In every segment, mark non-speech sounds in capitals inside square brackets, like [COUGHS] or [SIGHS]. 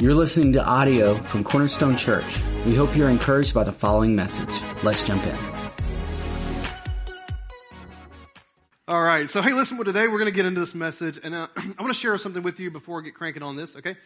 You're listening to audio from Cornerstone Church. We hope you're encouraged by the following message. Let's jump in. All right. So, hey, listen, well, today we're going to get into this message, and uh, [CLEARS THROAT] I want to share something with you before I get cranking on this, okay?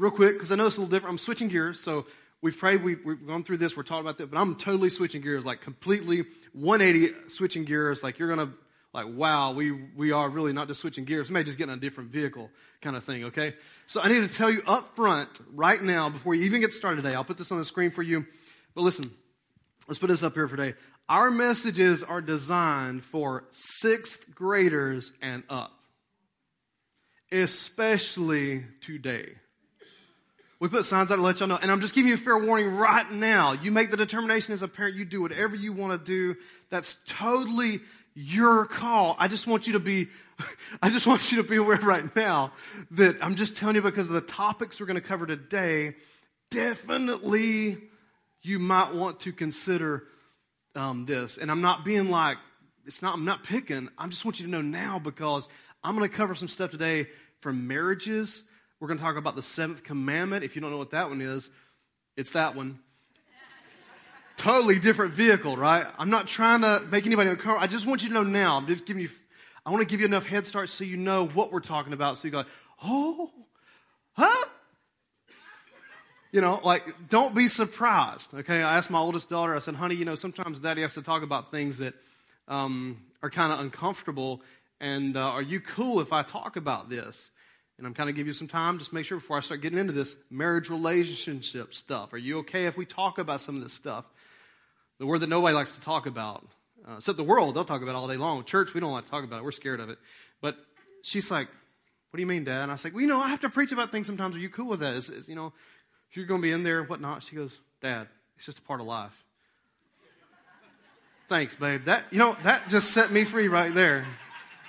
Real quick, because I know it's a little different. I'm switching gears. So, we've prayed, we've, we've gone through this, we're talking about that, but I'm totally switching gears, like completely 180 switching gears. Like, you're going to, like, wow, we, we are really not just switching gears. We may just get in a different vehicle kind of thing, okay? So, I need to tell you up front, right now, before you even get started today, I'll put this on the screen for you. But listen, let's put this up here for today. Our messages are designed for sixth graders and up, especially today. We put signs out to let y'all know, and I'm just giving you a fair warning right now. You make the determination as a parent, you do whatever you want to do. That's totally your call. I just want you to be, [LAUGHS] I just want you to be aware right now that I'm just telling you because of the topics we're going to cover today, definitely you might want to consider um, this. And I'm not being like, it's not, I'm not picking. I just want you to know now because I'm going to cover some stuff today from marriages. We're going to talk about the seventh commandment. If you don't know what that one is, it's that one. Totally different vehicle, right? I'm not trying to make anybody uncomfortable. I just want you to know now. I'm just giving you, I want to give you enough head start so you know what we're talking about. So you go, oh, huh? you know, like, don't be surprised. Okay. I asked my oldest daughter, I said, honey, you know, sometimes daddy has to talk about things that um, are kind of uncomfortable. And uh, are you cool if I talk about this? And I'm kind of give you some time, just make sure before I start getting into this marriage relationship stuff. Are you okay if we talk about some of this stuff? The word that nobody likes to talk about, uh, except the world, they'll talk about all day long. Church, we don't like to talk about it. We're scared of it. But she's like, what do you mean, Dad? And I said, well, you know, I have to preach about things sometimes. Are you cool with that? Is, you know, you're going to be in there and whatnot. She goes, Dad, it's just a part of life. [LAUGHS] Thanks, babe. That, you know, that just set me free right there.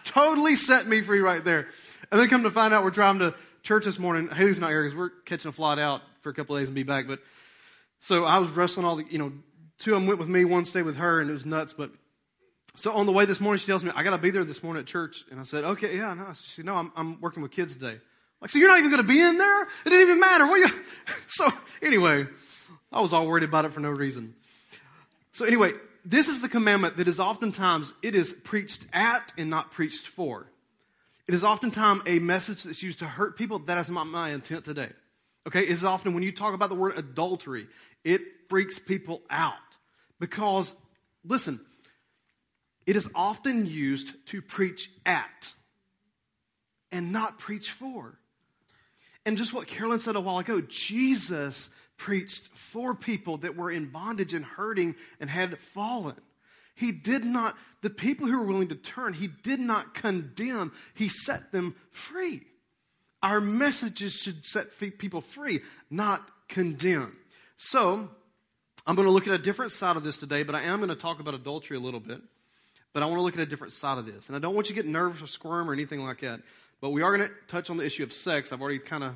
Totally set me free right there. And then come to find out we're driving to church this morning. Haley's not here because we're catching a flight out for a couple days and be back. But so I was wrestling all the, you know, two of them went with me, one stayed with her, and it was nuts. But so on the way this morning, she tells me, I got to be there this morning at church. And I said, okay, yeah, no. She said, no, I'm, I'm working with kids today. Like, so you're not even going to be in there? It didn't even matter. What you? [LAUGHS] So anyway, I was all worried about it for no reason. So anyway, this is the commandment that is oftentimes, it is preached at and not preached for. It is oftentimes a message that's used to hurt people. That is not my intent today. Okay? It is often when you talk about the word adultery, it freaks people out. Because, listen, it is often used to preach at and not preach for. And just what Carolyn said a while ago, Jesus preached for people that were in bondage and hurting and had fallen. He did not, the people who were willing to turn, he did not condemn, he set them free. Our messages should set people free, not condemn. So, I'm going to look at a different side of this today, but I am going to talk about adultery a little bit. But I want to look at a different side of this. And I don't want you to get nervous or squirm or anything like that. But we are going to touch on the issue of sex. I've already kind of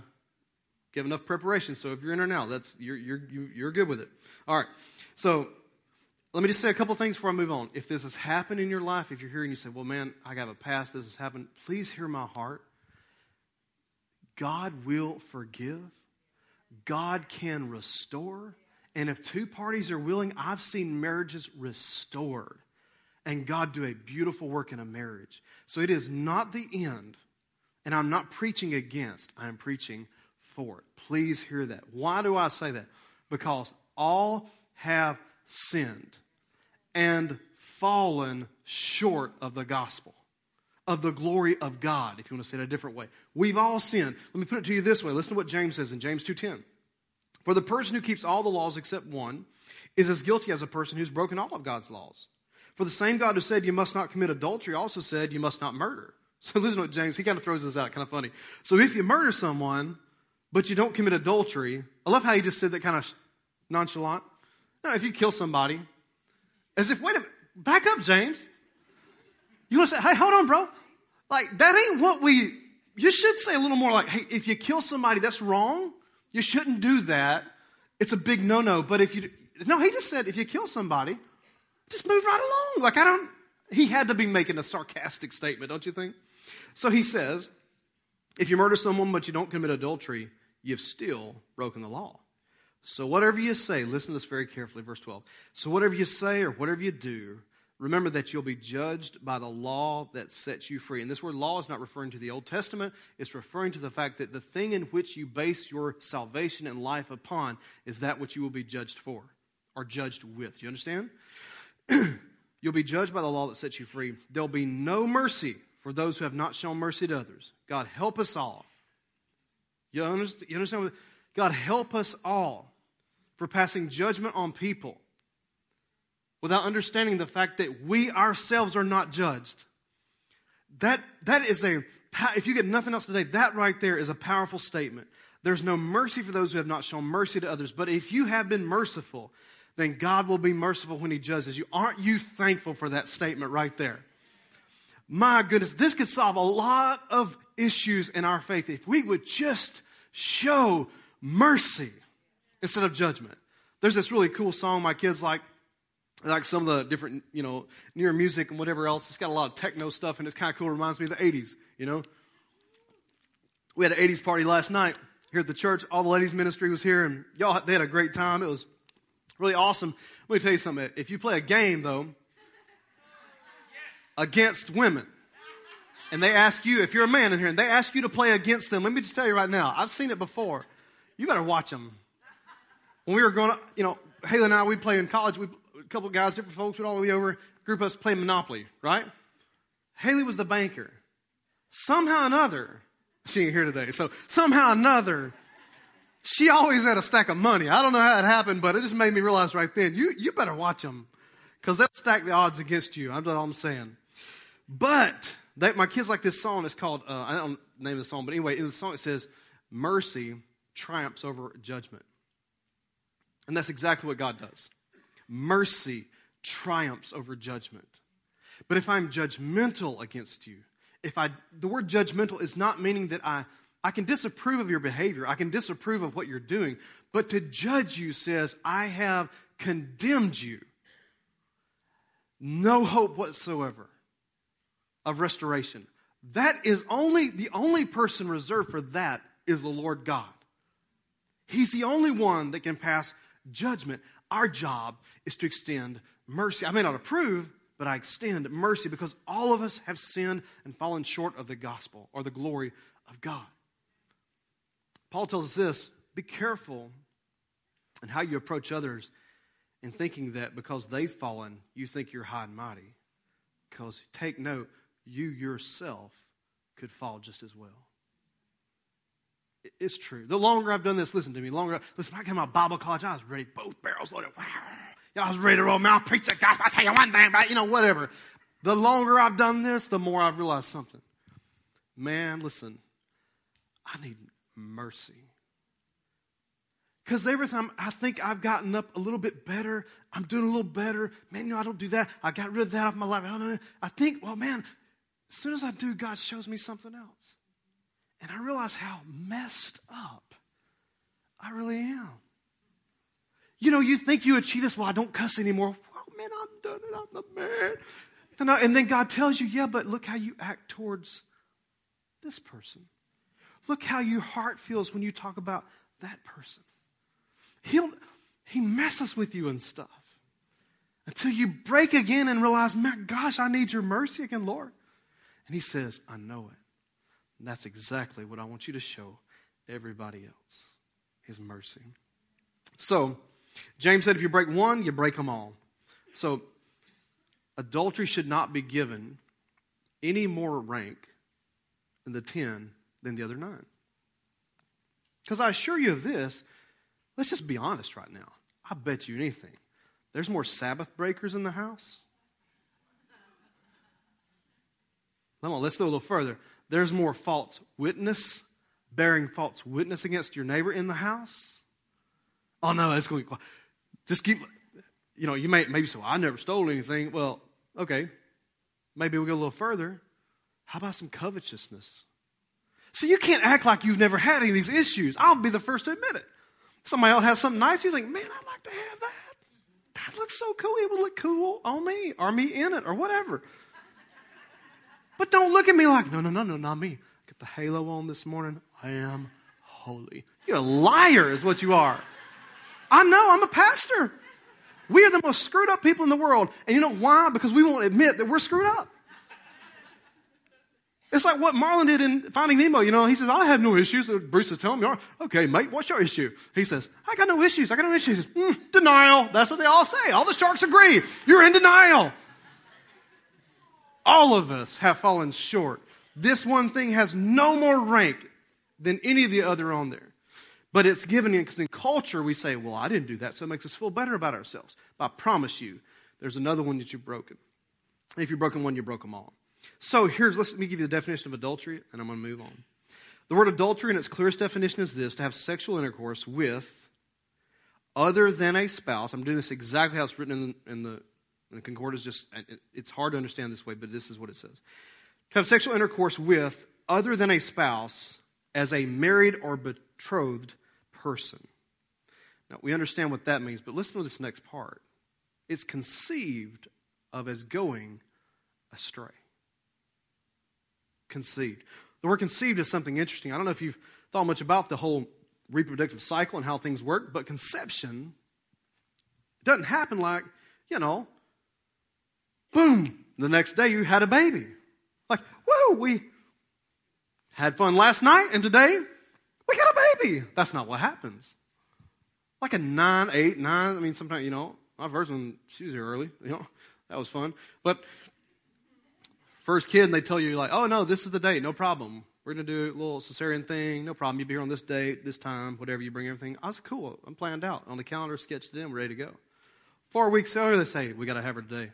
given enough preparation. So if you're in there now, that's, you're, you're, you're good with it. All right. So let me just say a couple things before I move on. If this has happened in your life, if you're here and you say, well, man, I got a past, this has happened, please hear my heart. God will forgive. God can restore. And if two parties are willing, I've seen marriages restored and God do a beautiful work in a marriage. So it is not the end and I'm not preaching against, I'm preaching for it. Please hear that. Why do I say that? Because all have sinned and fallen short of the gospel, of the glory of God, if you want to say it a different way. We've all sinned. Let me put it to you this way. Listen to what James says in James 2.10. For the person who keeps all the laws except one is as guilty as a person who's broken all of God's laws. For the same God who said you must not commit adultery also said you must not murder. [LAUGHS] So listen to what James, he kind of throws this out, kind of funny. So if you murder someone, but you don't commit adultery, I love how he just said that kind of nonchalant. No, if you kill somebody, as if, wait a minute, back up, James. You want to say, hey, hold on, bro. Like, that ain't what we, you should say a little more like, hey, if you kill somebody, that's wrong. You shouldn't do that. It's a big no no. But if you, no, he just said, if you kill somebody, just move right along. Like, I don't, he had to be making a sarcastic statement, don't you think? So he says, if you murder someone but you don't commit adultery, you've still broken the law. So whatever you say, listen to this very carefully, verse 12. So whatever you say or whatever you do, remember that you'll be judged by the law that sets you free. And this word law is not referring to the Old Testament, it's referring to the fact that the thing in which you base your salvation and life upon is that which you will be judged for or judged with. Do you understand? [CLEARS THROAT] You'll be judged by the law that sets you free. There'll be no mercy for those who have not shown mercy to others. God, help us all. You understand? God, help us all for passing judgment on people without understanding the fact that we ourselves are not judged. That, that is a, if you get nothing else today, that right there is a powerful statement. There's no mercy for those who have not shown mercy to others. But if you have been merciful, then God will be merciful when He judges you. Aren't you thankful for that statement right there? My goodness, this could solve a lot of issues in our faith if we would just show mercy instead of judgment. There's this really cool song my kids like, like some of the different, you know, near music and whatever else. It's got a lot of techno stuff and it's kind of cool. It reminds me of the 80s, you know. We had an 80s party last night here at the church. All the ladies ministry was here and y'all, they had a great time. It was really awesome. Let me tell you something. If you play a game though, against women, and they ask you, if you're a man in here, and they ask you to play against them, let me just tell you right now, I've seen it before. You better watch them. When we were growing up, you know, Haley and I, we play in college. We, couple of guys, different folks, we'd all be over, group us playing Monopoly, right? Haley was the banker. Somehow or another, she ain't here today, so somehow or another, she always had a stack of money. I don't know how it happened, but it just made me realize right then, you, you better watch them because they'll stack the odds against you. i That's all I'm saying. But they, my kids like this song. It's called, uh, I don't know the name of the song, but anyway, in the song it says, mercy triumphs over judgment. And that's exactly what God does. Mercy triumphs over judgment. But if I'm judgmental against you, if I, the word judgmental is not meaning that I, I can disapprove of your behavior, I can disapprove of what you're doing, but to judge you says, I have condemned you. No hope whatsoever of restoration. That is only, the only person reserved for that is the Lord God. He's the only one that can pass judgment. Our job is to extend mercy. I may not approve, but I extend mercy because all of us have sinned and fallen short of the gospel or the glory of God. Paul tells us this be careful in how you approach others in thinking that because they've fallen, you think you're high and mighty. Because take note, you yourself could fall just as well. It's true. The longer I've done this, listen to me. Longer, listen. When I came out of Bible college, I was ready, both barrels loaded. Wow. Yeah, I was ready to roll. Man, I'll preach the gospel. I'll tell you one thing about, you know, whatever. The longer I've done this, the more I've realized something. Man, listen, I need mercy. Because every time I think I've gotten up a little bit better, I'm doing a little better. Man, you know, I don't do that. I got rid of that off my life. I think, well, man, as soon as I do, God shows me something else. And I realize how messed up I really am. You know, you think you achieve this, well, I don't cuss anymore. Well, man, I'm done it. I'm the man. And, I, and then God tells you, yeah, but look how you act towards this person. Look how your heart feels when you talk about that person. He'll, he messes with you and stuff until you break again and realize, my gosh, I need your mercy again, Lord. And he says, I know it. And that's exactly what I want you to show everybody else his mercy. So, James said if you break one, you break them all. So, adultery should not be given any more rank in the 10 than the other nine. Because I assure you of this, let's just be honest right now. I bet you anything. There's more Sabbath breakers in the house Come on, let's go a little further. There's more false witness, bearing false witness against your neighbor in the house. Oh no, it's going to be just keep. You know, you may maybe say, well, "I never stole anything." Well, okay, maybe we'll go a little further. How about some covetousness? See, you can't act like you've never had any of these issues. I'll be the first to admit it. Somebody else has something nice, you think, man, I'd like to have that. That looks so cool. It would look cool on me, or me in it, or whatever. But don't look at me like, no, no, no, no, not me. Get the halo on this morning. I am holy. You're a liar, is what you are. I know, I'm a pastor. We are the most screwed up people in the world. And you know why? Because we won't admit that we're screwed up. It's like what Marlin did in Finding Nemo. You know, he says, I have no issues. Bruce is telling me, okay, mate, what's your issue? He says, I got no issues. I got no issues. He says, mm, denial. That's what they all say. All the sharks agree. You're in denial. All of us have fallen short. This one thing has no more rank than any of the other on there. But it's given in because in culture we say, well, I didn't do that, so it makes us feel better about ourselves. But I promise you, there's another one that you've broken. If you've broken one, you broke them all. So here's, let me give you the definition of adultery, and I'm going to move on. The word adultery, in its clearest definition, is this to have sexual intercourse with other than a spouse. I'm doing this exactly how it's written in the, in the, in concord is Just it's hard to understand this way, but this is what it says: to have sexual intercourse with other than a spouse as a married or betrothed person. Now we understand what that means, but listen to this next part. It's conceived of as going astray conceived. The word conceived is something interesting. I don't know if you've thought much about the whole reproductive cycle and how things work, but conception doesn't happen like, you know, boom, the next day you had a baby. Like, whoa, we had fun last night and today we got a baby. That's not what happens. Like a nine, eight, nine. I mean, sometimes, you know, my version, she was here early, [LAUGHS] you know, that was fun. But first kid and they tell you like, oh no, this is the date, no problem. We're gonna do a little cesarean thing, no problem. You'll be here on this date, this time, whatever you bring everything. I was cool. I'm planned out on the calendar, sketched in, ready to go. Four weeks later, they say we got to have her today.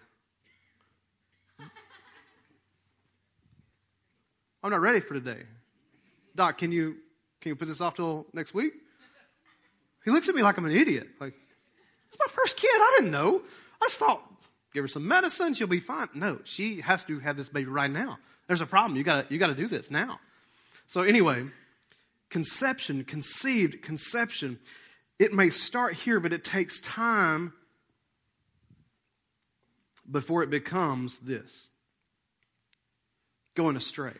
I'm not ready for today. Doc, can you can you put this off till next week? He looks at me like I'm an idiot. Like, it's my first kid. I didn't know. I just thought Give her some medicine, she'll be fine. No, she has to have this baby right now. There's a problem. You got to you got to do this now. So anyway, conception, conceived, conception, it may start here, but it takes time before it becomes this going astray.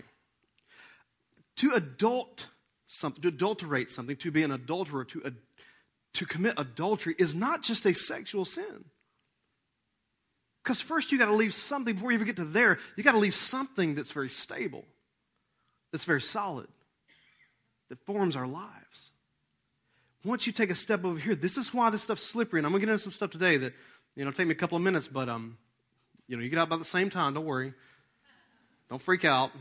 To adult something, to adulterate something, to be an adulterer, to, to commit adultery is not just a sexual sin. Because first you got to leave something, before you even get to there, you got to leave something that's very stable, that's very solid, that forms our lives. Once you take a step over here, this is why this stuff's slippery. And I'm going to get into some stuff today that, you know, take me a couple of minutes, but, um, you know, you get out by the same time. Don't worry. Don't freak out.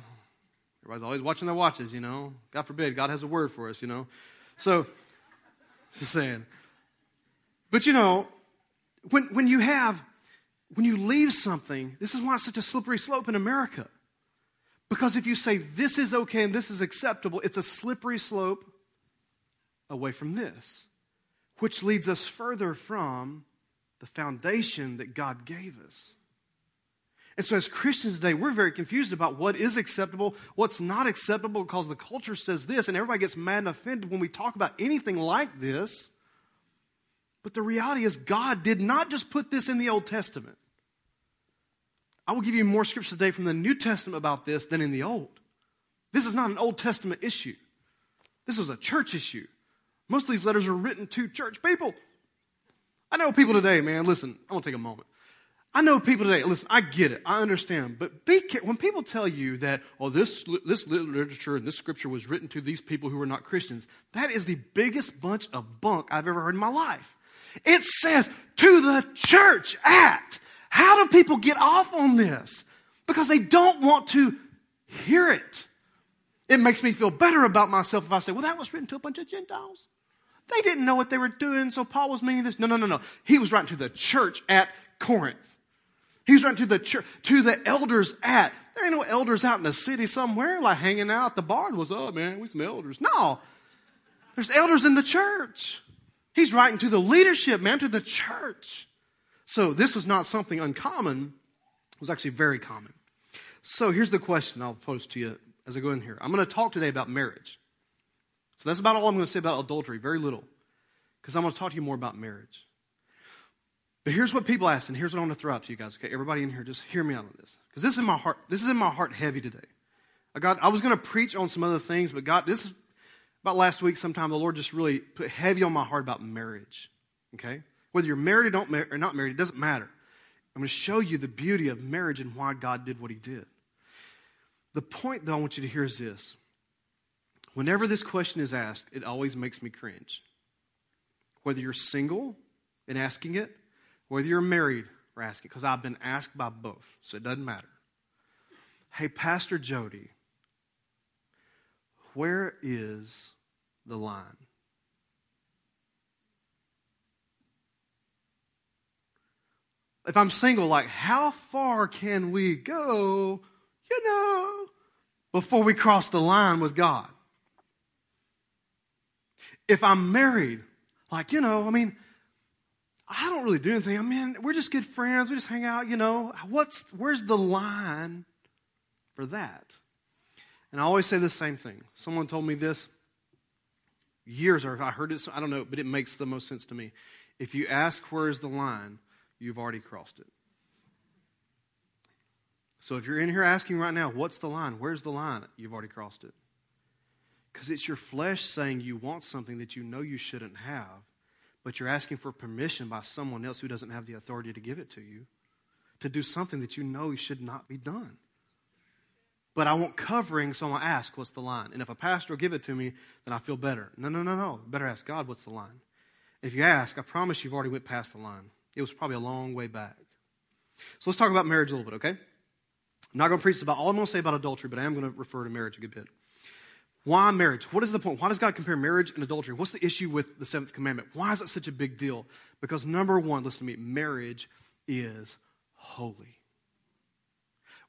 Everybody's always watching their watches, you know. God forbid, God has a word for us, you know. So, just saying. But, you know, when, when you have when you leave something, this is why it's such a slippery slope in America. Because if you say this is okay and this is acceptable, it's a slippery slope away from this, which leads us further from the foundation that God gave us. And so, as Christians today, we're very confused about what is acceptable, what's not acceptable, because the culture says this, and everybody gets mad and offended when we talk about anything like this. But the reality is, God did not just put this in the Old Testament. I will give you more scripture today from the New Testament about this than in the Old. This is not an Old Testament issue. This was a church issue. Most of these letters are written to church people. I know people today, man, listen, I want to take a moment. I know people today, listen, I get it, I understand, but be. When people tell you that, oh, this, this literature and this scripture was written to these people who are not Christians, that is the biggest bunch of bunk I've ever heard in my life. It says to the church at. How do people get off on this? Because they don't want to hear it. It makes me feel better about myself if I say, well, that was written to a bunch of Gentiles. They didn't know what they were doing, so Paul was meaning this. No, no, no, no. He was writing to the church at Corinth. He was writing to the church, to the elders at. There ain't no elders out in the city somewhere, like hanging out the bar. Was oh man, we some elders. No, there's elders in the church. He's writing to the leadership, man, to the church. So this was not something uncommon. It was actually very common. So here's the question I'll pose to you as I go in here. I'm going to talk today about marriage. So that's about all I'm going to say about adultery, very little, because I'm going to talk to you more about marriage. But here's what people ask, and here's what I want to throw out to you guys. Okay, everybody in here, just hear me out on this, because this is in my heart. This is in my heart heavy today. I got. I was going to preach on some other things, but God, this is. About last week, sometime the Lord just really put heavy on my heart about marriage. Okay? Whether you're married or, don't mar- or not married, it doesn't matter. I'm going to show you the beauty of marriage and why God did what he did. The point, though, I want you to hear is this. Whenever this question is asked, it always makes me cringe. Whether you're single and asking it, whether you're married or asking, because I've been asked by both, so it doesn't matter. Hey, Pastor Jody, where is the line? If I'm single, like, how far can we go, you know, before we cross the line with God? If I'm married, like, you know, I mean, I don't really do anything. I mean, we're just good friends. We just hang out, you know. What's, where's the line for that? And I always say the same thing. Someone told me this years ago. I heard it, I don't know, but it makes the most sense to me. If you ask where's the line, you've already crossed it. So if you're in here asking right now, what's the line? Where's the line? You've already crossed it. Because it's your flesh saying you want something that you know you shouldn't have, but you're asking for permission by someone else who doesn't have the authority to give it to you to do something that you know should not be done. But I want covering, so to ask, what's the line? And if a pastor will give it to me, then I feel better. No, no, no, no. Better ask God, what's the line? If you ask, I promise you've already went past the line. It was probably a long way back. So let's talk about marriage a little bit, okay? I'm not going to preach about all I'm going to say about adultery, but I am going to refer to marriage a good bit. Why marriage? What is the point? Why does God compare marriage and adultery? What's the issue with the seventh commandment? Why is it such a big deal? Because number one, listen to me, marriage is holy.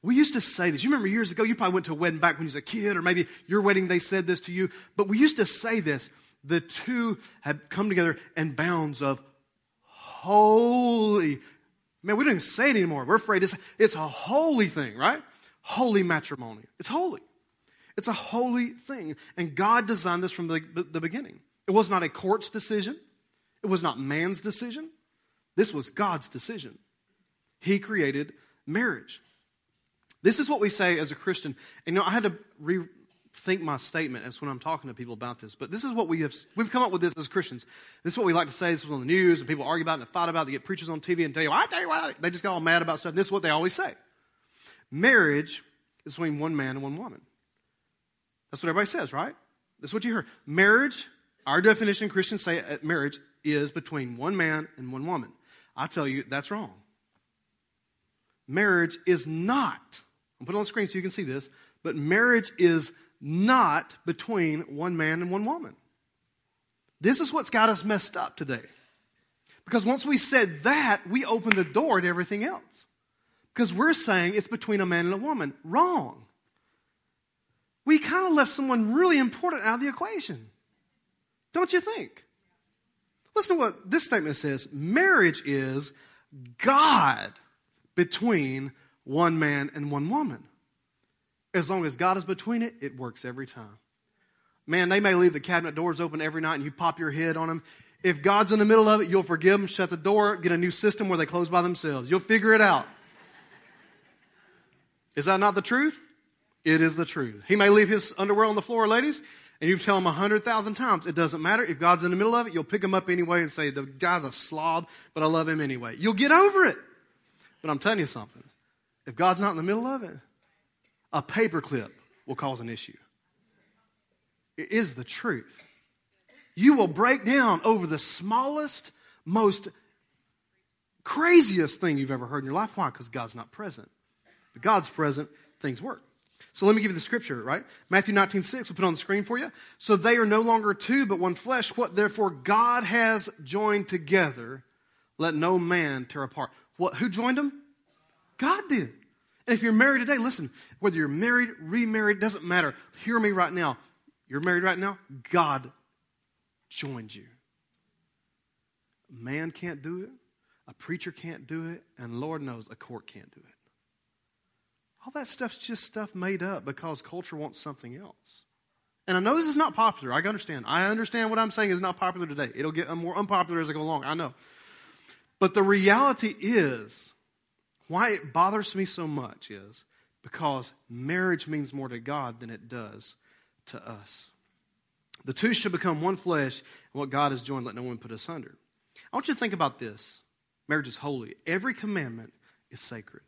We used to say this. You remember years ago, you probably went to a wedding back when you was a kid, or maybe your wedding, they said this to you. But we used to say this. The two have come together in bounds of holy. Man, we don't even say it anymore. We're afraid it's, it's a holy thing, right? Holy matrimony. It's holy. It's a holy thing. And God designed this from the, the beginning. It was not a court's decision, it was not man's decision. This was God's decision. He created marriage. This is what we say as a Christian. And you know, I had to rethink my statement as when I'm talking to people about this. But this is what we have, we've come up with this as Christians. This is what we like to say. This is on the news, and people argue about it and fight about it. They get preachers on TV and tell you, I tell you what, they just got all mad about stuff. This is what they always say. Marriage is between one man and one woman. That's what everybody says, right? That's what you heard. Marriage, our definition, Christians say uh, marriage is between one man and one woman. I tell you, that's wrong. Marriage is not, I'll put it on the screen so you can see this, but marriage is not between one man and one woman. This is what's got us messed up today. Because once we said that, we opened the door to everything else. Because we're saying it's between a man and a woman. Wrong we kind of left someone really important out of the equation. Don't you think? Listen to what this statement says marriage is God between one man and one woman. As long as God is between it, it works every time. Man, they may leave the cabinet doors open every night and you pop your head on them. If God's in the middle of it, you'll forgive them, shut the door, get a new system where they close by themselves. You'll figure it out. Is that not the truth? It is the truth. He may leave his underwear on the floor, ladies, and you tell him a hundred thousand times. It doesn't matter. If God's in the middle of it, you'll pick him up anyway and say, the guy's a slob, but I love him anyway. You'll get over it. But I'm telling you something. If God's not in the middle of it, a paperclip will cause an issue. It is the truth. You will break down over the smallest, most craziest thing you've ever heard in your life. Why? Because God's not present. But God's present, things work. So let me give you the scripture, right? Matthew 19, 6, we'll put on the screen for you. So they are no longer two, but one flesh. What therefore God has joined together, let no man tear apart. What, who joined them? God did. And if you're married today, listen, whether you're married, remarried, doesn't matter. Hear me right now. You're married right now, God joined you. man can't do it, a preacher can't do it, and Lord knows a court can't do it. All that stuff's just stuff made up because culture wants something else. And I know this is not popular. I understand. I understand what I'm saying is not popular today. It'll get more unpopular as I go along. I know. But the reality is, why it bothers me so much is because marriage means more to God than it does to us. The two shall become one flesh, and what God has joined, let no one put asunder. I want you to think about this. Marriage is holy. Every commandment is sacred.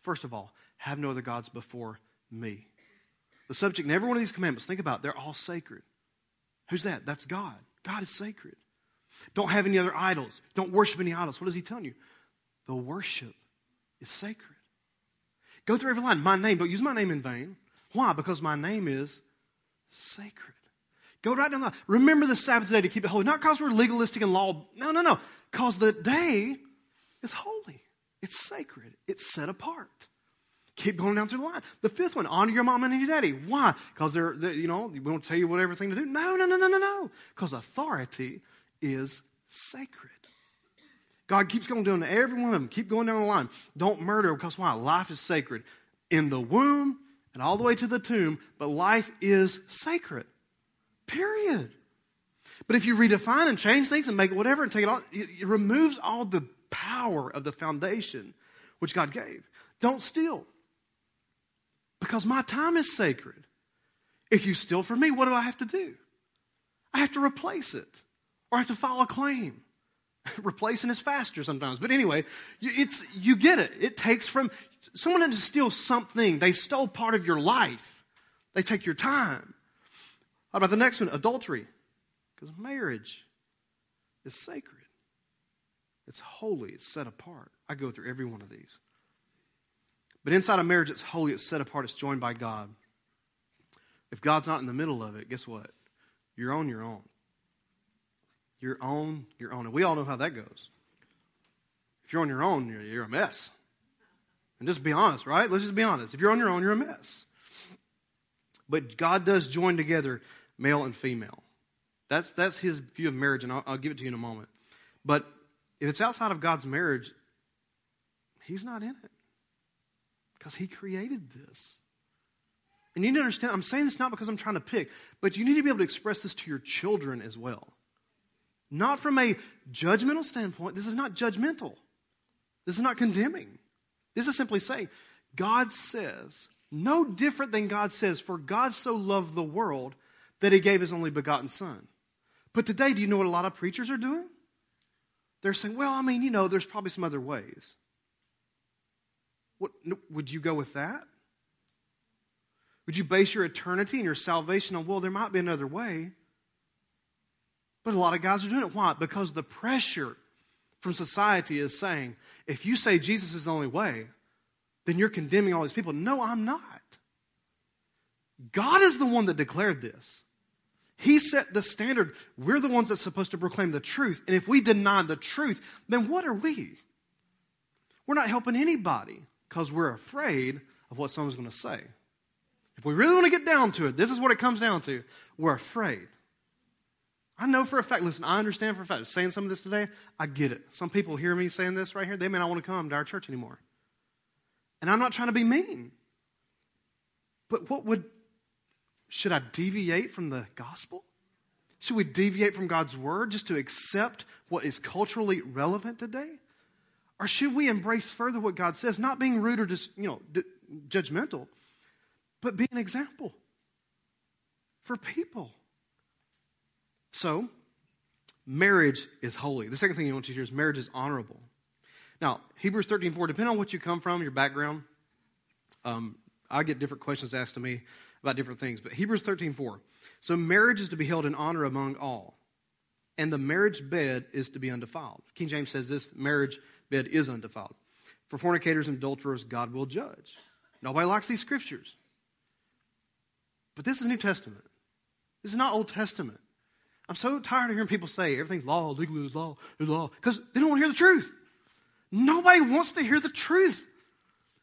First of all, have no other gods before me. The subject in every one of these commandments, think about it, they're all sacred. Who's that? That's God. God is sacred. Don't have any other idols. Don't worship any idols. What is he telling you? The worship is sacred. Go through every line. My name, don't use my name in vain. Why? Because my name is sacred. Go right down the line. Remember the Sabbath day to keep it holy. Not because we're legalistic in law. No, no, no. Because the day is holy. It's sacred. It's set apart. Keep going down through the line. The fifth one, honor your mom and your daddy. Why? Because they're, they're, you know, we won't tell you what everything to do. No, no, no, no, no, no. Because authority is sacred. God keeps going down to every one of them. Keep going down the line. Don't murder because why? Life is sacred. In the womb and all the way to the tomb, but life is sacred. Period. But if you redefine and change things and make it whatever and take it all, it removes all the power of the foundation which God gave. Don't steal. Because my time is sacred. If you steal from me, what do I have to do? I have to replace it or I have to file a claim. [LAUGHS] Replacing is faster sometimes. But anyway, it's, you get it. It takes from, someone doesn't steal something. They stole part of your life. They take your time. How about the next one? Adultery. Because marriage is sacred. It's holy. It's set apart. I go through every one of these. But inside a marriage, it's holy. It's set apart. It's joined by God. If God's not in the middle of it, guess what? You're on your own. You're on your own. And we all know how that goes. If you're on your own, you're, you're a mess. And just be honest, right? Let's just be honest. If you're on your own, you're a mess. But God does join together male and female. That's, that's his view of marriage, and I'll, I'll give it to you in a moment. But if it's outside of God's marriage, he's not in it because he created this. And you need to understand, I'm saying this not because I'm trying to pick, but you need to be able to express this to your children as well. Not from a judgmental standpoint. This is not judgmental. This is not condemning. This is simply saying, God says, no different than God says, for God so loved the world that he gave his only begotten son. But today, do you know what a lot of preachers are doing? They're saying, well, I mean, you know, there's probably some other ways. What, would you go with that? Would you base your eternity and your salvation on, well, there might be another way? But a lot of guys are doing it. Why? Because the pressure from society is saying, if you say Jesus is the only way, then you're condemning all these people. No, I'm not. God is the one that declared this. He set the standard. We're the ones that's supposed to proclaim the truth. And if we deny the truth, then what are we? We're not helping anybody because we're afraid of what someone's going to say. If we really want to get down to it, this is what it comes down to. We're afraid. I know for a fact, listen, I understand for a fact, saying some of this today, I get it. Some people hear me saying this right here, they may not want to come to our church anymore. And I'm not trying to be mean. But what would, should I deviate from the gospel? Should we deviate from God's word just to accept what is culturally relevant today? Or should we embrace further what God says, not being rude or just, you know, d- judgmental, but be an example for people? So, marriage is holy. The second thing you want to hear is marriage is honorable. Now, Hebrews 13 4, depending on what you come from, your background, um, I get different questions asked to me about different things. But Hebrews 13 4. So, marriage is to be held in honor among all, and the marriage bed is to be undefiled. King James says this marriage bed is undefiled. For fornicators and adulterers, God will judge. Nobody likes these scriptures. But this is New Testament. This is not Old Testament. I'm so tired of hearing people say everything's law, legal is law, is law, because they don't want to hear the truth. Nobody wants to hear the truth.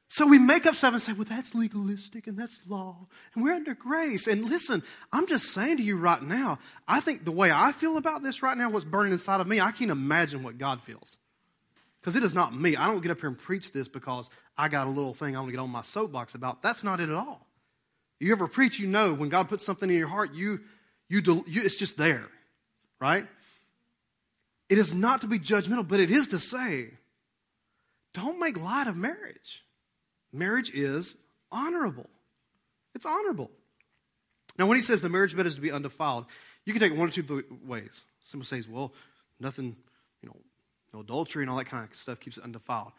So we make up stuff and say, well, that's legalistic and that's law, and we're under grace. And listen, I'm just saying to you right now, I think the way I feel about this right now, what's burning inside of me, I can't imagine what God feels. Because it is not me. I don't get up here and preach this because I got a little thing I want to get on my soapbox about. That's not it at all. You ever preach, you know when God puts something in your heart, you, you, you it's just there right? It is not to be judgmental, but it is to say, don't make light of marriage. Marriage is honorable. It's honorable. Now, when he says the marriage bed is to be undefiled, you can take it one or two ways. Someone says, well, nothing, you know, no adultery and all that kind of stuff keeps it undefiled.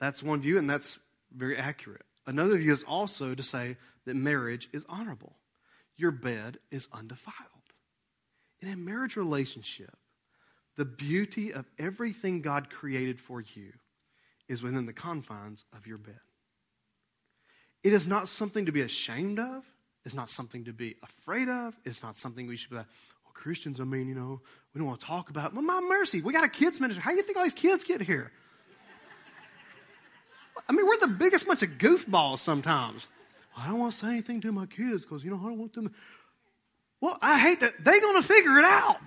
That's one view, and that's very accurate. Another view is also to say that marriage is honorable. Your bed is undefiled. In a marriage relationship, the beauty of everything God created for you is within the confines of your bed. It is not something to be ashamed of. It's not something to be afraid of. It's not something we should be like, Christians, I mean, you know, we don't want to talk about. Well, my mercy, we got a kids ministry. How do you think all these kids get here? I mean, we're the biggest bunch of goofballs sometimes. I don't want to say anything to my kids because, you know, I don't want them. Well, I hate that. They're going to figure it out.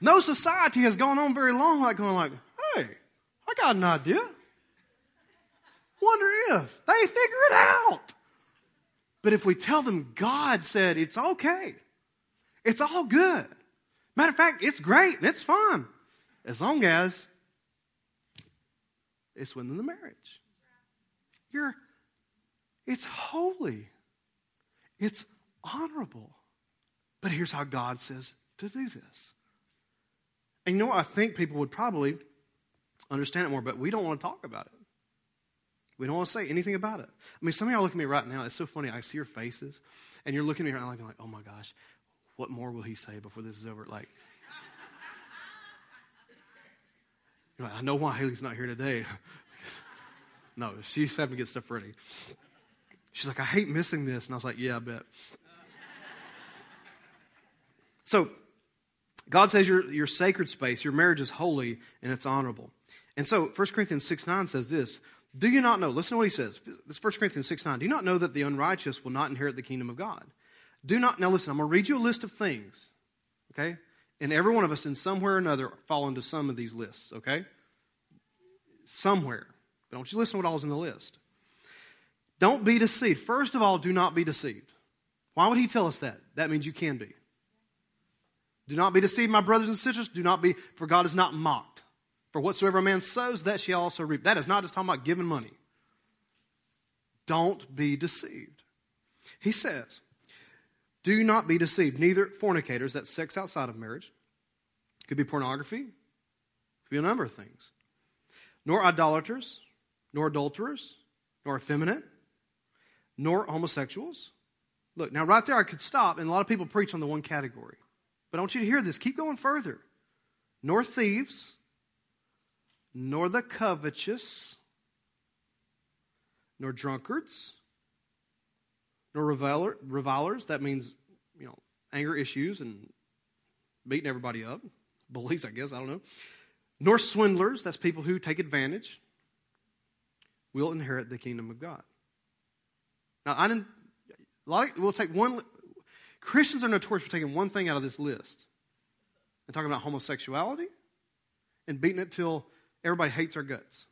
No society has gone on very long like going like, hey, I got an idea. Wonder if they figure it out. But if we tell them God said it's okay, it's all good. Matter of fact, it's great and it's fun. As long as it's within the marriage. You're, it's holy. It's honorable. But here's how God says to do this. And you know what? I think people would probably understand it more, but we don't want to talk about it. We don't want to say anything about it. I mean, some of y'all look at me right now. It's so funny. I see your faces, and you're looking at me right now I'm like, oh my gosh, what more will he say before this is over? Like, like I know why Haley's not here today. [LAUGHS] no, she's having to get stuff ready. She's like, I hate missing this. And I was like, yeah, I bet. so, God says your, your sacred space, your marriage is holy and it's honorable. And so 1 Corinthians 6 9 says this do you not know? Listen to what he says. This is 1 Corinthians 6 9. Do you not know that the unrighteous will not inherit the kingdom of God? Do not, now listen, I'm going to read you a list of things, okay? And every one of us, in somewhere or another, fall into some of these lists, okay? Somewhere. But want you listen to what all is in the list. Don't be deceived. First of all, do not be deceived. Why would he tell us that? That means you can be. Do not be deceived, my brothers and sisters. Do not be, for God is not mocked. For whatsoever a man sows, that shall also reap. That is not just talking about giving money. Don't be deceived. He says, Do not be deceived. Neither fornicators, that's sex outside of marriage, could be pornography, could be a number of things, nor idolaters, nor adulterers, nor effeminate, nor homosexuals. Look, now right there I could stop, and a lot of people preach on the one category. But I want you to hear this. Keep going further. Nor thieves, nor the covetous, nor drunkards, nor reviler, revilers. That means, you know, anger issues and beating everybody up. [LAUGHS] Bullies, I guess, I don't know. Nor swindlers. That's people who take advantage. Will inherit the kingdom of God. Now, I didn't. A lot of, we'll take one. Christians are notorious for taking one thing out of this list and talking about homosexuality and beating it till everybody hates our guts.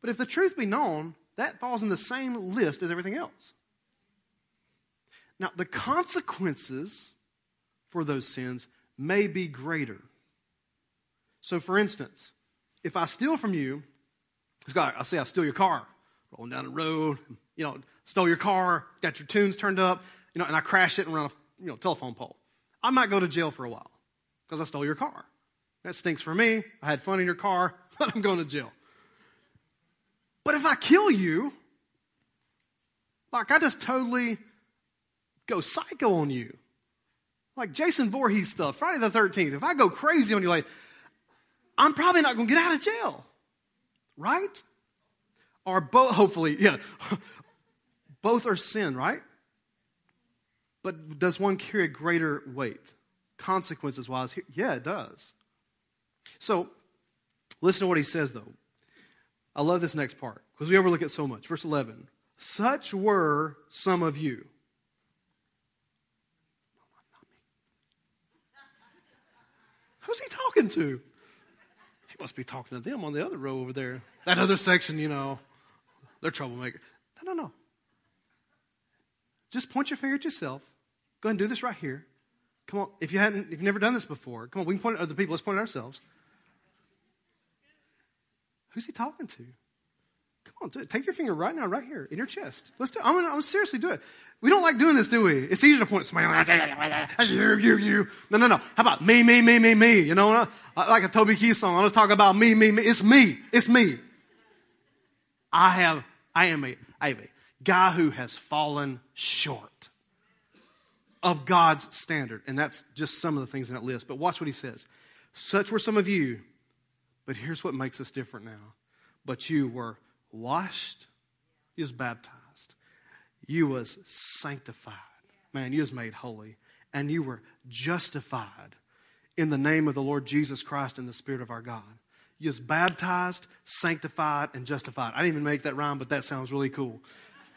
But if the truth be known, that falls in the same list as everything else. Now, the consequences for those sins may be greater. So, for instance, if I steal from you, I say I steal your car, rolling down the road, you know, stole your car, got your tunes turned up, you know, and I crash it and run a you know, telephone pole. I might go to jail for a while because I stole your car. That stinks for me. I had fun in your car. [LAUGHS] but I'm going to jail. But if I kill you, like I just totally go psycho on you. Like Jason Voorhees stuff, Friday the 13th. If I go crazy on you, like, I'm probably not going to get out of jail. Right? Or both, hopefully, yeah. [LAUGHS] both are sin, right? But does one carry a greater weight? Consequences wise, yeah, it does. So Listen to what he says, though. I love this next part because we overlook it so much. Verse 11 Such were some of you. Who's he talking to? He must be talking to them on the other row over there. That other section, you know, they're troublemakers. No, no, no. Just point your finger at yourself. Go ahead and do this right here. Come on. If you hadn't, if you've never done this before, come on. We can point at other people. Let's point at ourselves. Who's he talking to? Come on, do it. Take your finger right now, right here in your chest. Let's do it. I'm gonna, I'm gonna seriously do it. We don't like doing this, do we? It's easier to point somebody. You, you, you. No, no, no. How about me, me, me, me, me? You know, what like a Toby Keith song. I want to talk about me, me, me. It's me. It's me. I have, I am a, I am a guy who has fallen short of God's standard. And that's just some of the things in that list. But watch what he says. Such were some of you, but here's what makes us different now. But you were washed, you was baptized, you was sanctified. Man, you was made holy, and you were justified in the name of the Lord Jesus Christ and the Spirit of our God. You was baptized, sanctified, and justified. I didn't even make that rhyme, but that sounds really cool.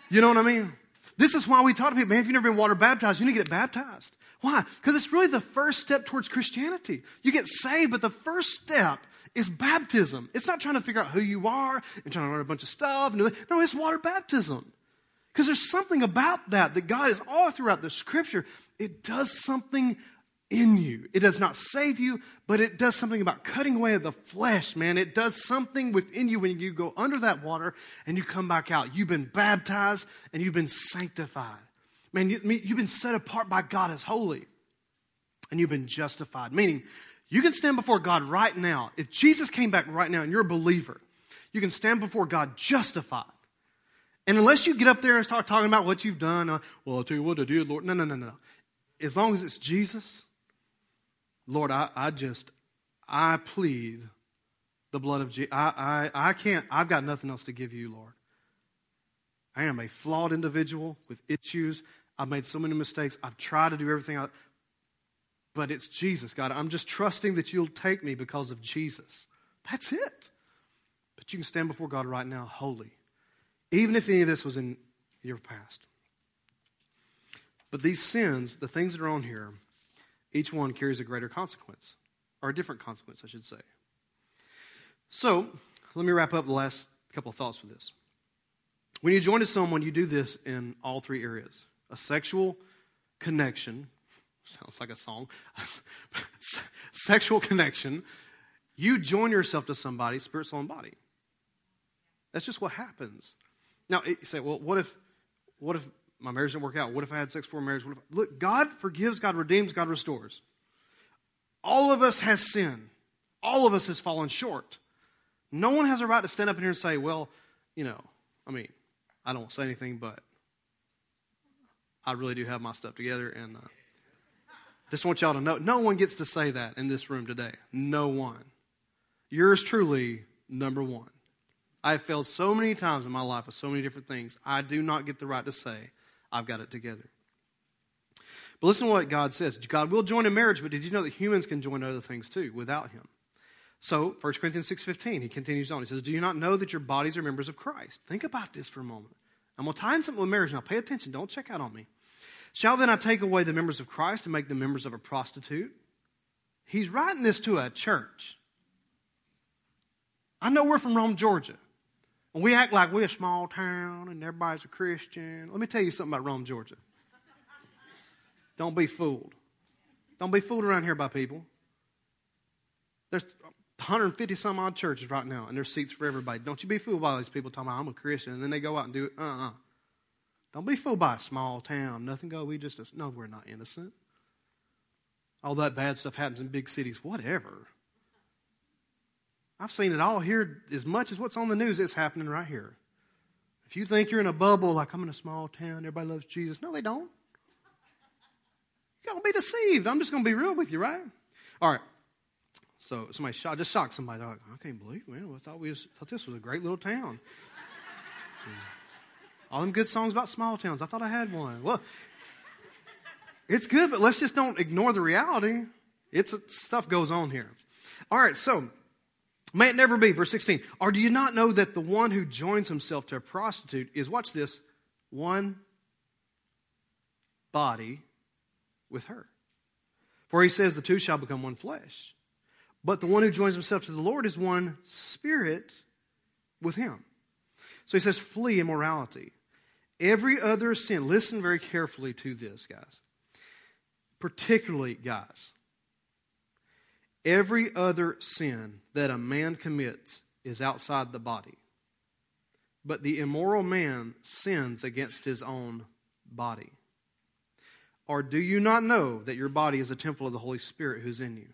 You know what I mean? This is why we talk to people, man, if you've never been water baptized, you need to get baptized. Why? Because it's really the first step towards Christianity. You get saved, but the first step is baptism. It's not trying to figure out who you are and trying to learn a bunch of stuff. No, it's water baptism. Because there's something about that that God is all throughout the scripture. It does something in you. It does not save you, but it does something about cutting away of the flesh, man. It does something within you when you go under that water and you come back out. You've been baptized and you've been sanctified. Man, you, you've been set apart by God as holy and you've been justified. Meaning, you can stand before God right now. If Jesus came back right now and you're a believer, you can stand before God justified. And unless you get up there and start talking about what you've done, uh, well, I'll tell you what I did, Lord. No, no, no, no. As long as it's Jesus, Lord, I, I just, I plead the blood of Jesus. I, I, I can't, I've got nothing else to give you, Lord. I am a flawed individual with issues. I've made so many mistakes. I've tried to do everything, I, but it's Jesus, God. I'm just trusting that you'll take me because of Jesus. That's it. But you can stand before God right now holy, even if any of this was in your past. But these sins, the things that are on here, each one carries a greater consequence, or a different consequence, I should say. So, let me wrap up the last couple of thoughts with this. When you join to someone, you do this in all three areas a sexual connection, sounds like a song, [LAUGHS] sexual connection. You join yourself to somebody, spirit, soul, and body. That's just what happens. Now, you say, well, what if, what if my marriage didn't work out? What if I had sex before marriage? What if, look, God forgives, God redeems, God restores. All of us has sin. All of us has fallen short. No one has a right to stand up in here and say, well, you know, I mean, I don't say anything, but I really do have my stuff together. And uh, just want y'all to know no one gets to say that in this room today. No one. Yours truly, number one. I have failed so many times in my life with so many different things. I do not get the right to say, I've got it together. But listen to what God says. God will join in marriage, but did you know that humans can join other things too without him? So, 1 Corinthians 6.15, he continues on. He says, Do you not know that your bodies are members of Christ? Think about this for a moment. I'm going to tie in something with marriage now. Pay attention. Don't check out on me. Shall then I take away the members of Christ and make them members of a prostitute? He's writing this to a church. I know we're from Rome, Georgia. And we act like we're a small town and everybody's a Christian. Let me tell you something about Rome, Georgia. Don't be fooled. Don't be fooled around here by people. There's 150 some odd churches right now, and there's seats for everybody. Don't you be fooled by these people talking about I'm a Christian, and then they go out and do it. Uh uh-uh. uh Don't be fooled by a small town. Nothing go. We just no, we're not innocent. All that bad stuff happens in big cities. Whatever. I've seen it all here as much as what's on the news, it's happening right here. If you think you're in a bubble, like I'm in a small town, everybody loves Jesus. No, they don't. You're going to be deceived. I'm just to be real with you, right? All right. So somebody shot, just shocked somebody. Like, I can't believe, man. I thought we thought this was a great little town. All them good songs about small towns. I thought I had one. Well, it's good, but let's just don't ignore the reality. It's stuff goes on here. All right, so May it never be. Verse 16. Or do you not know that the one who joins himself to a prostitute is, watch this, one body with her? For he says the two shall become one flesh. But the one who joins himself to the Lord is one spirit with him. So he says, flee immorality. Every other sin, listen very carefully to this, guys. Particularly, guys, Every other sin that a man commits is outside the body. but the immoral man sins against his own body. Or do you not know that your body is a temple of the Holy Spirit who's in you,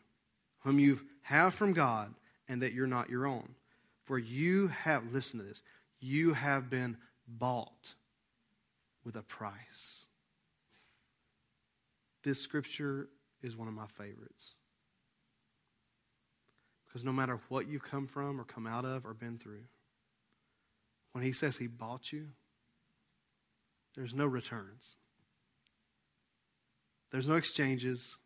whom you have from God, and that you're not your own? For you have, listen to this, you have been bought with a price. This scripture is one of my favorites. Because no matter what you've come from or come out of or been through, when he says he bought you, there's no returns. There's no exchanges.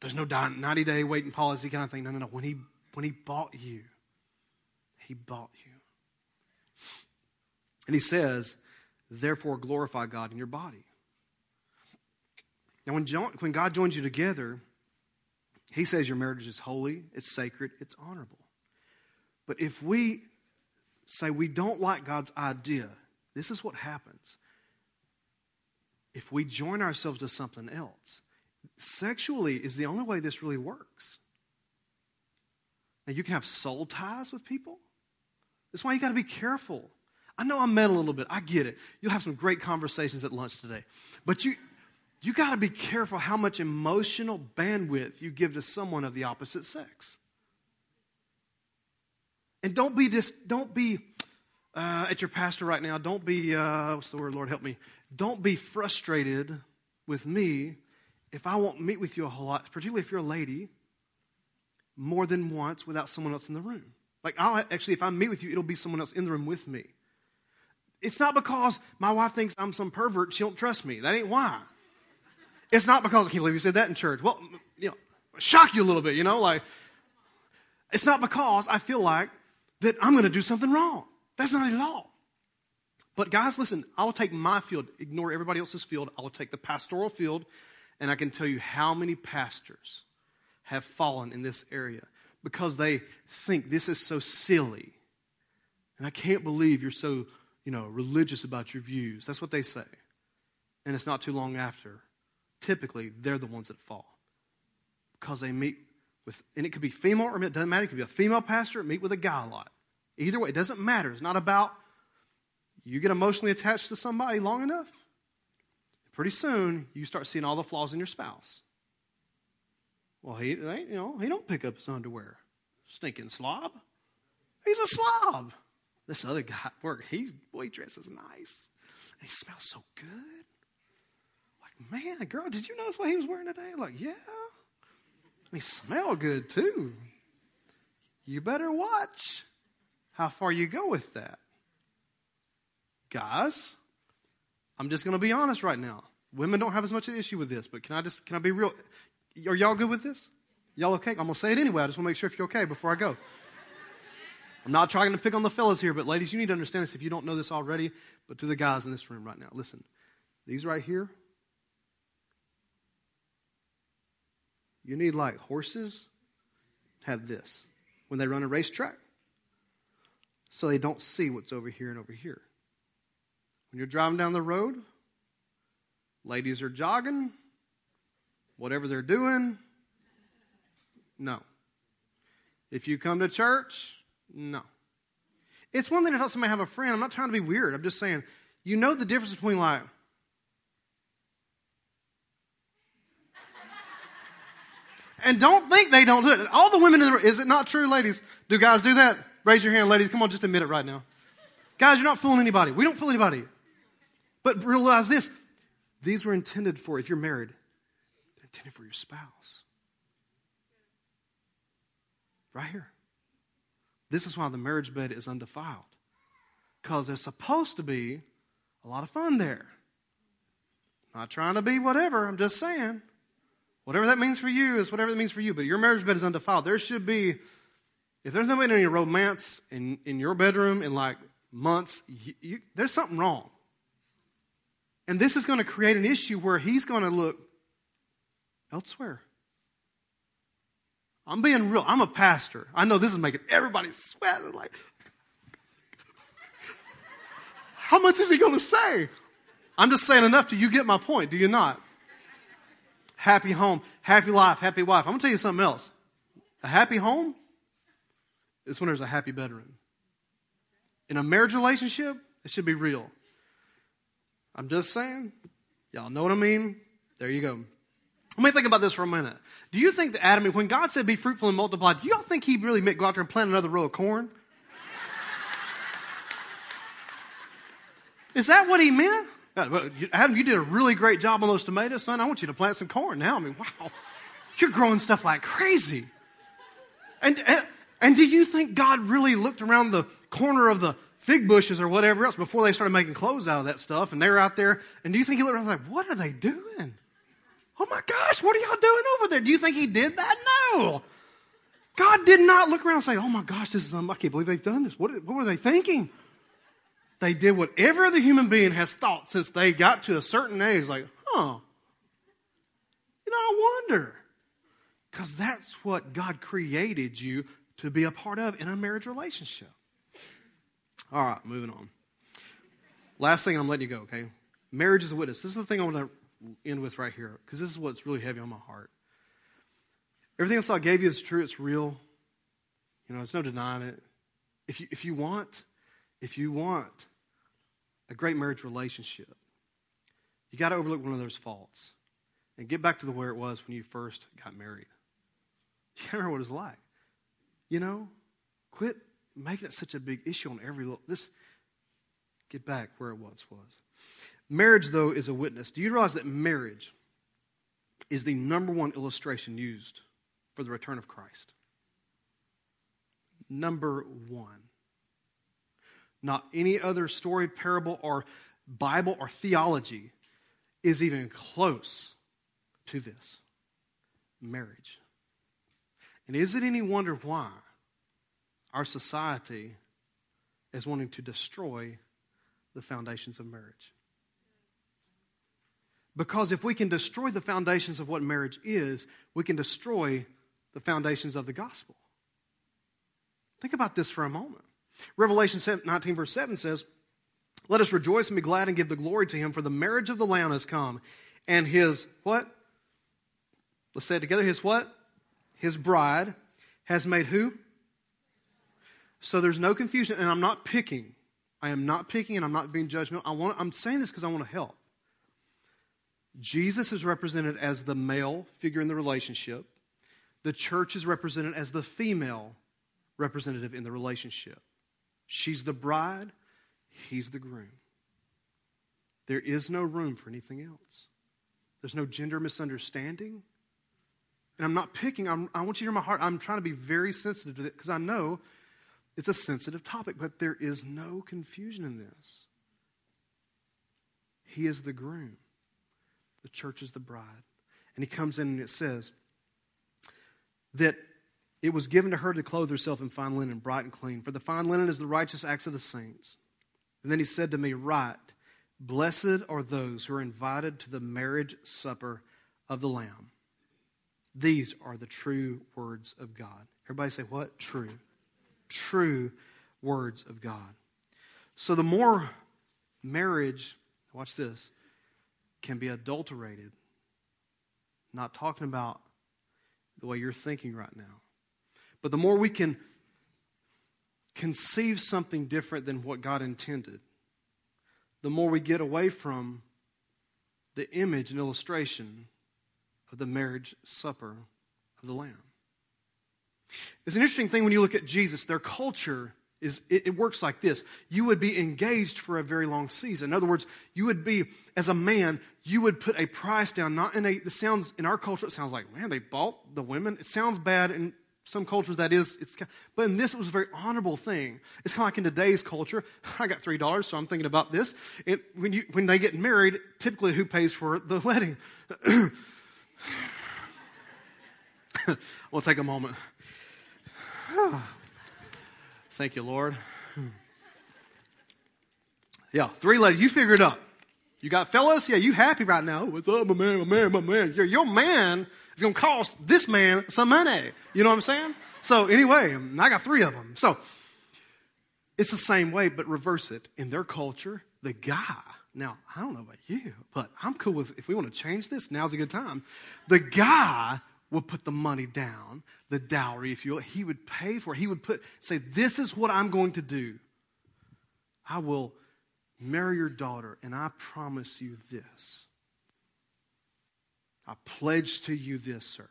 There's no 90 day waiting policy kind of thing. No, no, no. When he, when he bought you, he bought you. And he says, therefore glorify God in your body. Now, when, John, when God joins you together, he says your marriage is holy, it's sacred, it's honorable. But if we say we don't like God's idea, this is what happens. If we join ourselves to something else, sexually is the only way this really works. Now, you can have soul ties with people. That's why you got to be careful. I know I'm mad a little bit. I get it. You'll have some great conversations at lunch today. But you, you got to be careful how much emotional bandwidth you give to someone of the opposite sex. And don't be dis, don't be uh, at your pastor right now. Don't be uh, what's the word? Lord help me. Don't be frustrated with me if I won't meet with you a whole lot, particularly if you're a lady, more than once without someone else in the room. Like I'll actually, if I meet with you, it'll be someone else in the room with me. It's not because my wife thinks I'm some pervert. She don't trust me. That ain't why. It's not because I can't believe you said that in church. Well, you know, shock you a little bit. You know, like it's not because I feel like that I'm going to do something wrong. That's not at all. But guys, listen, I will take my field, ignore everybody else's field. I will take the pastoral field, and I can tell you how many pastors have fallen in this area because they think this is so silly. And I can't believe you're so, you know, religious about your views. That's what they say. And it's not too long after. Typically, they're the ones that fall because they meet with, and it could be female or it doesn't matter. It could be a female pastor, meet with a guy a lot. Either way, it doesn't matter. It's not about you get emotionally attached to somebody long enough. Pretty soon, you start seeing all the flaws in your spouse. Well, he, they, you know, he don't pick up his underwear. Stinking slob. He's a slob. This other guy at work, he's boy, he dresses nice. And he smells so good. Like, man, girl, did you notice what he was wearing today? Like, yeah. He smelled good too. You better watch how far you go with that. Guys, I'm just to be honest right now. Women don't have as much of an issue with this, but can I just can I be real? Are y'all good with this? Y'all okay? I'm to say it anyway. I just want to make sure if you're okay before I go. I'm not trying to pick on the fellas here, but ladies, you need to understand this if you don't know this already, but to the guys in this room right now. Listen, these right here, you need like horses have this when they run a racetrack so they don't see what's over here and over here. When you're driving down the road, ladies are jogging, whatever they're doing, no. If you come to church, no. It's one thing to tell somebody have a friend. I'm not trying to be weird. I'm just saying, you know the difference between like, and don't think they don't do it. All the women in the room, is it not true, ladies? Do guys do that? Raise your hand, ladies. Come on, just admit it right now. Guys, you're not fooling anybody. We don't fool anybody. But realize this these were intended for, if you're married, they're intended for your spouse. Right here. This is why the marriage bed is undefiled. Because there's supposed to be a lot of fun there. Not trying to be whatever, I'm just saying. Whatever that means for you is whatever that means for you, but your marriage bed is undefiled. There should be if there's not been any romance in, in your bedroom in like months, you, you, there's something wrong. And this is going to create an issue where he's going to look elsewhere. I'm being real. I'm a pastor. I know this is making everybody sweat. Like, how much is he going to say? I'm just saying enough to you get my point, do you not? Happy home, happy life, happy wife. I'm going to tell you something else. A happy home is when there's a happy bedroom. In a marriage relationship, it should be real. I'm just saying. Y'all know what I mean? There you go. Let me think about this for a minute. Do you think that Adam, when God said be fruitful and multiply, do y'all think he really meant go out there and plant another row of corn? Is that what he meant? Uh, Adam, you did a really great job on those tomatoes, son. I want you to plant some corn now. I mean, wow. You're growing stuff like crazy. And, and, and do you think God really looked around the corner of the fig bushes or whatever else before they started making clothes out of that stuff and they were out there? And do you think he looked around and was like, what are they doing? Oh my gosh, what are y'all doing over there? Do you think he did that? No. God did not look around and say, oh my gosh, this is, I can't believe they've done this. What, what were they thinking? They did what every other human being has thought since they got to a certain age. Like, huh. You know, I wonder. Because that's what God created you to be a part of in a marriage relationship. All right, moving on. Last thing, I'm letting you go, okay? Marriage is a witness. This is the thing I want to end with right here, because this is what's really heavy on my heart. Everything else I gave you is true, it's real. You know, there's no denying it. If you, if you want, if you want a great marriage relationship, you got to overlook one of those faults and get back to the where it was when you first got married. You remember what it was like. You know, quit making it such a big issue on every little. This get back where it once was. Marriage, though, is a witness. Do you realize that marriage is the number one illustration used for the return of Christ? Number one. Not any other story, parable, or Bible or theology is even close to this marriage. And is it any wonder why our society is wanting to destroy the foundations of marriage? Because if we can destroy the foundations of what marriage is, we can destroy the foundations of the gospel. Think about this for a moment. Revelation 19, verse 7 says, Let us rejoice and be glad and give the glory to him, for the marriage of the Lamb has come. And his what? Let's say it together. His what? His bride has made who? So there's no confusion, and I'm not picking. I am not picking, and I'm not being judgmental. I want, I'm saying this because I want to help. Jesus is represented as the male figure in the relationship. The church is represented as the female representative in the relationship. She's the bride, he's the groom. There is no room for anything else. There's no gender misunderstanding. And I'm not picking, I'm, i want you to hear my heart. I'm trying to be very sensitive to it because I know it's a sensitive topic, but there is no confusion in this. He is the groom. The church is the bride. And he comes in and it says that it was given to her to clothe herself in fine linen, bright and clean. For the fine linen is the righteous acts of the saints. And then he said to me, Write, blessed are those who are invited to the marriage supper of the Lamb. These are the true words of God. Everybody say, What? True. True words of God. So the more marriage, watch this, can be adulterated. Not talking about the way you're thinking right now. But the more we can conceive something different than what God intended, the more we get away from the image and illustration of the marriage supper of the Lamb. It's an interesting thing when you look at Jesus, their culture is it, it, works like this. You would be engaged for a very long season. In other words, you would be, as a man, you would put a price down, not in a, sounds, in our culture, it sounds like, man, they bought the women. It sounds bad in some cultures that is, it's, but in this it was a very honorable thing. It's kind of like in today's culture. [LAUGHS] I got three dollars, so I'm thinking about this. It, when you, when they get married, typically who pays for the wedding? [COUGHS] we'll take a moment. [SIGHS] [SIGHS] Thank you, Lord. Yeah, three ladies. You figure it out. You got fellas? Yeah, you happy right now. What's up, my man, my man, my man? Your, your man is going to cost this man some money. You know what I'm saying? So anyway, I got three of them. So it's the same way, but reverse it. In their culture, the guy, now I don't know about you, but I'm cool with, if we want to change this, now's a good time. The guy would put the money down, the dowry, if you will. He would pay for it. He would put, say, this is what I'm going to do I will marry your daughter, and I promise you this. I pledge to you this, sir.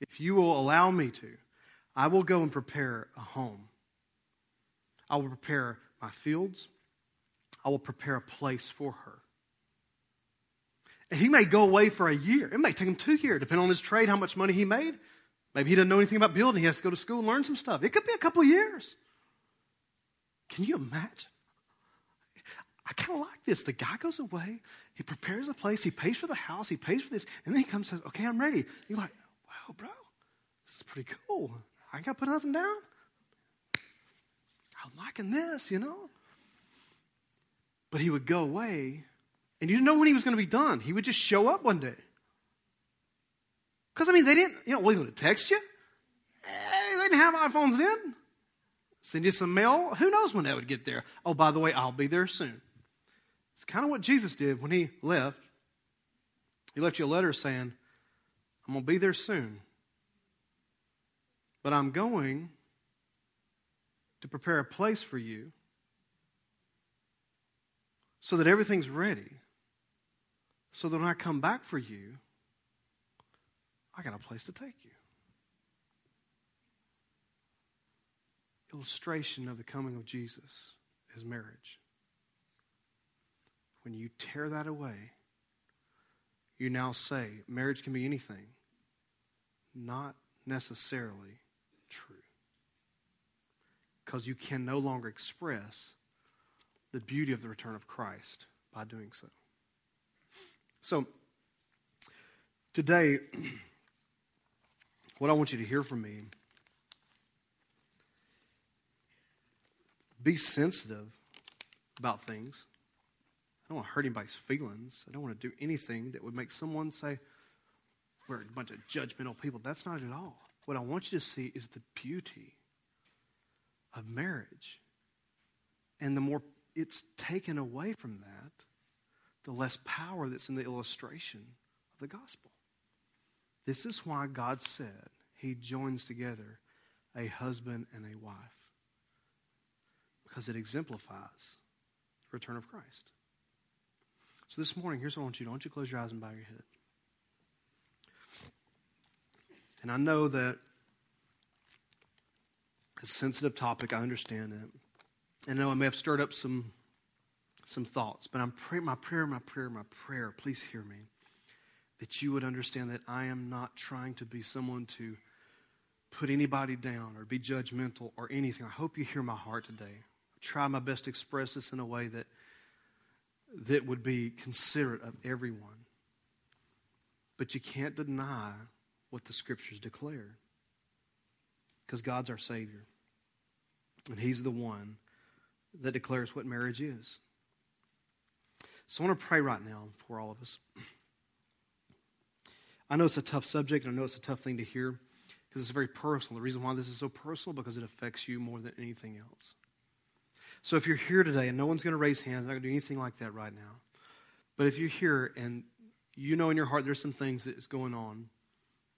If you will allow me to, I will go and prepare a home. I will prepare my fields. I will prepare a place for her. And he may go away for a year. It may take him two years, depending on his trade, how much money he made. Maybe he doesn't know anything about building. He has to go to school and learn some stuff. It could be a couple of years. Can you imagine? I kind of like this. The guy goes away, he prepares a place, he pays for the house, he pays for this, and then he comes and says, Okay, I'm ready. You're like, Wow, bro, this is pretty cool. I got to put nothing down. I'm liking this, you know? But he would go away, and you didn't know when he was going to be done. He would just show up one day. Because, I mean, they didn't, you know, we would text you. Eh, they didn't have iPhones then. Send you some mail. Who knows when that would get there? Oh, by the way, I'll be there soon. It's kind of what Jesus did when he left. He left you a letter saying, I'm going to be there soon. But I'm going to prepare a place for you so that everything's ready. So that when I come back for you, I got a place to take you. Illustration of the coming of Jesus is marriage. When you tear that away, you now say marriage can be anything, not necessarily true. Because you can no longer express the beauty of the return of Christ by doing so. So, today, [CLEARS THROAT] what I want you to hear from me be sensitive about things. I don't want to hurt anybody's feelings. I don't want to do anything that would make someone say, we're a bunch of judgmental people. That's not at all. What I want you to see is the beauty of marriage. And the more it's taken away from that, the less power that's in the illustration of the gospel. This is why God said he joins together a husband and a wife. Because it exemplifies the return of Christ. So this morning, here's what I want you to do. I want you to close your eyes and bow your head. And I know that it's a sensitive topic. I understand it. And I know I may have stirred up some, some thoughts, but I'm pray, my prayer, my prayer, my prayer, please hear me, that you would understand that I am not trying to be someone to put anybody down or be judgmental or anything. I hope you hear my heart today. I try my best to express this in a way that, that would be considerate of everyone. But you can't deny what the scriptures declare because God's our Savior. And He's the one that declares what marriage is. So I want to pray right now for all of us. I know it's a tough subject, and I know it's a tough thing to hear because it's very personal. The reason why this is so personal because it affects you more than anything else. So if you're here today, and no one's going to raise hands, I'm not going to do anything like that right now. But if you're here and you know in your heart there's some things that is going on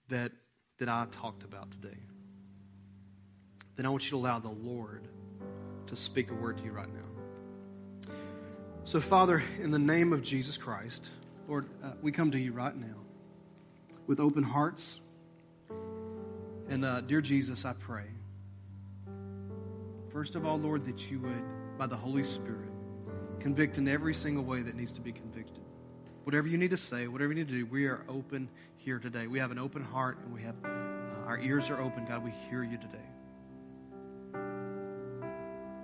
that, that I talked about today, then I want you to allow the Lord to speak a word to you right now. So, Father, in the name of Jesus Christ, Lord, uh, we come to you right now with open hearts. And, uh, dear Jesus, I pray, first of all, Lord, that you would, by the Holy Spirit, convict in every single way that needs to be convicted. Whatever you need to say, whatever you need to do, we are open here today. We have an open heart and we have uh, our ears are open. God, we hear you today.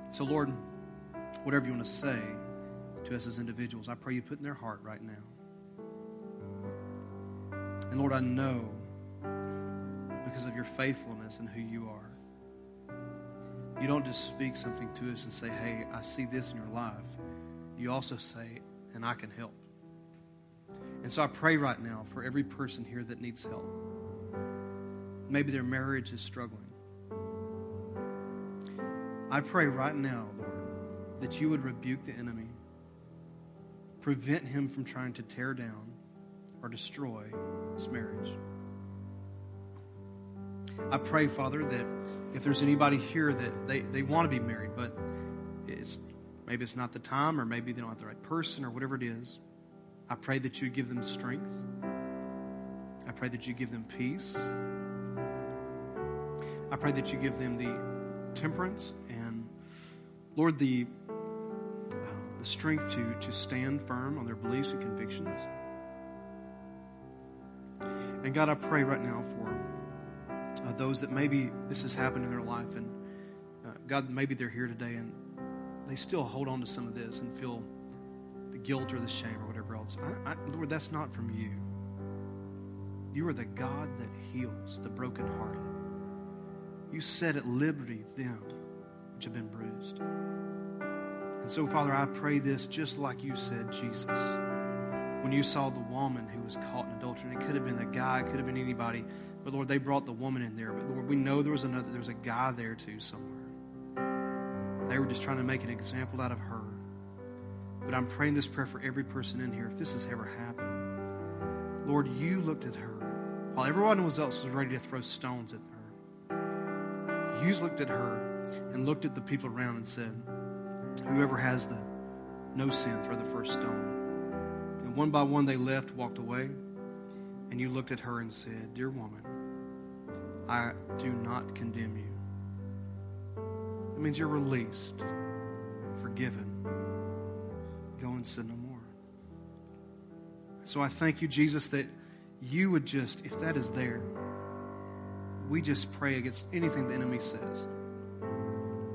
So, Lord, whatever you want to say to us as individuals, I pray you put in their heart right now. And Lord, I know because of your faithfulness and who you are. You don't just speak something to us and say, hey, I see this in your life. You also say, and I can help. And so I pray right now for every person here that needs help. Maybe their marriage is struggling. I pray right now, Lord, that you would rebuke the enemy, prevent him from trying to tear down or destroy this marriage. I pray, Father, that if there's anybody here that they, they want to be married, but it's, maybe it's not the time, or maybe they don't have the right person, or whatever it is. I pray that you give them strength. I pray that you give them peace. I pray that you give them the temperance and, Lord, the, the strength to, to stand firm on their beliefs and convictions. And God, I pray right now for uh, those that maybe this has happened in their life, and uh, God, maybe they're here today and they still hold on to some of this and feel the guilt or the shame or whatever else. I, I, Lord, that's not from you. You are the God that heals the brokenhearted. You set at liberty them which have been bruised. And so, Father, I pray this just like you said, Jesus when you saw the woman who was caught in adultery. And it could have been a guy, it could have been anybody. But Lord, they brought the woman in there. But Lord, we know there was another, there was a guy there too somewhere. They were just trying to make an example out of her. But I'm praying this prayer for every person in here. If this has ever happened, Lord, you looked at her while everyone else was ready to throw stones at her. You looked at her and looked at the people around and said, Whoever has the no sin, throw the first stone. And one by one they left, walked away. And you looked at her and said, Dear woman, I do not condemn you. That means you're released, forgiven. Go and sin no more. So I thank you, Jesus, that you would just, if that is there, we just pray against anything the enemy says.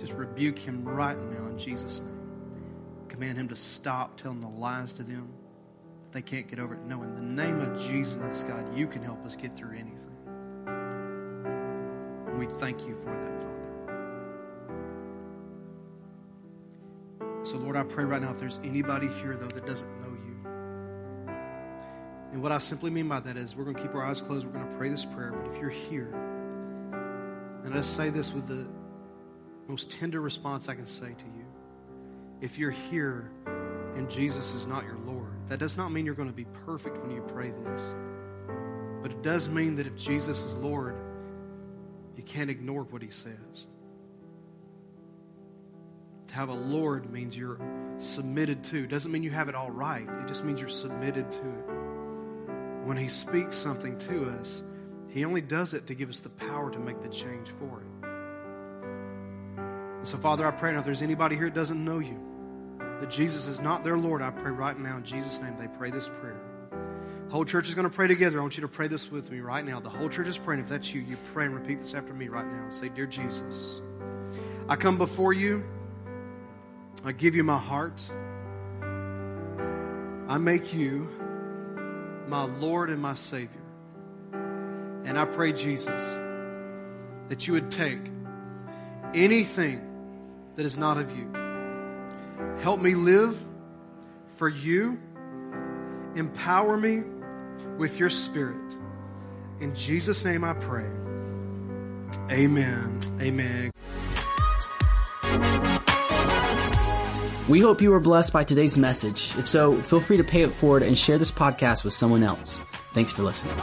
Just rebuke him right now in Jesus' name. Command him to stop telling the lies to them they can't get over it. No, in the name of Jesus, God, you can help us get through anything. And we thank you for that, Father. So, Lord, I pray right now if there's anybody here, though, that doesn't know you. And what I simply mean by that is we're going to keep our eyes closed. We're going to pray this prayer. But if you're here, and I say this with the most tender response I can say to you. If you're here and Jesus is not your Lord, that does not mean you're going to be perfect when you pray this. But it does mean that if Jesus is Lord, you can't ignore what he says. To have a Lord means you're submitted to. Doesn't mean you have it all right. It just means you're submitted to it. When he speaks something to us, he only does it to give us the power to make the change for it. So, Father, I pray now if there's anybody here that doesn't know you, that Jesus is not their Lord, I pray right now in Jesus' name they pray this prayer. The whole church is going to pray together. I want you to pray this with me right now. The whole church is praying. If that's you, you pray and repeat this after me right now. Say, Dear Jesus, I come before you. I give you my heart. I make you my Lord and my Savior. And I pray, Jesus, that you would take anything that is not of you Help me live for you. Empower me with your spirit. In Jesus' name I pray. Amen. Amen. We hope you were blessed by today's message. If so, feel free to pay it forward and share this podcast with someone else. Thanks for listening.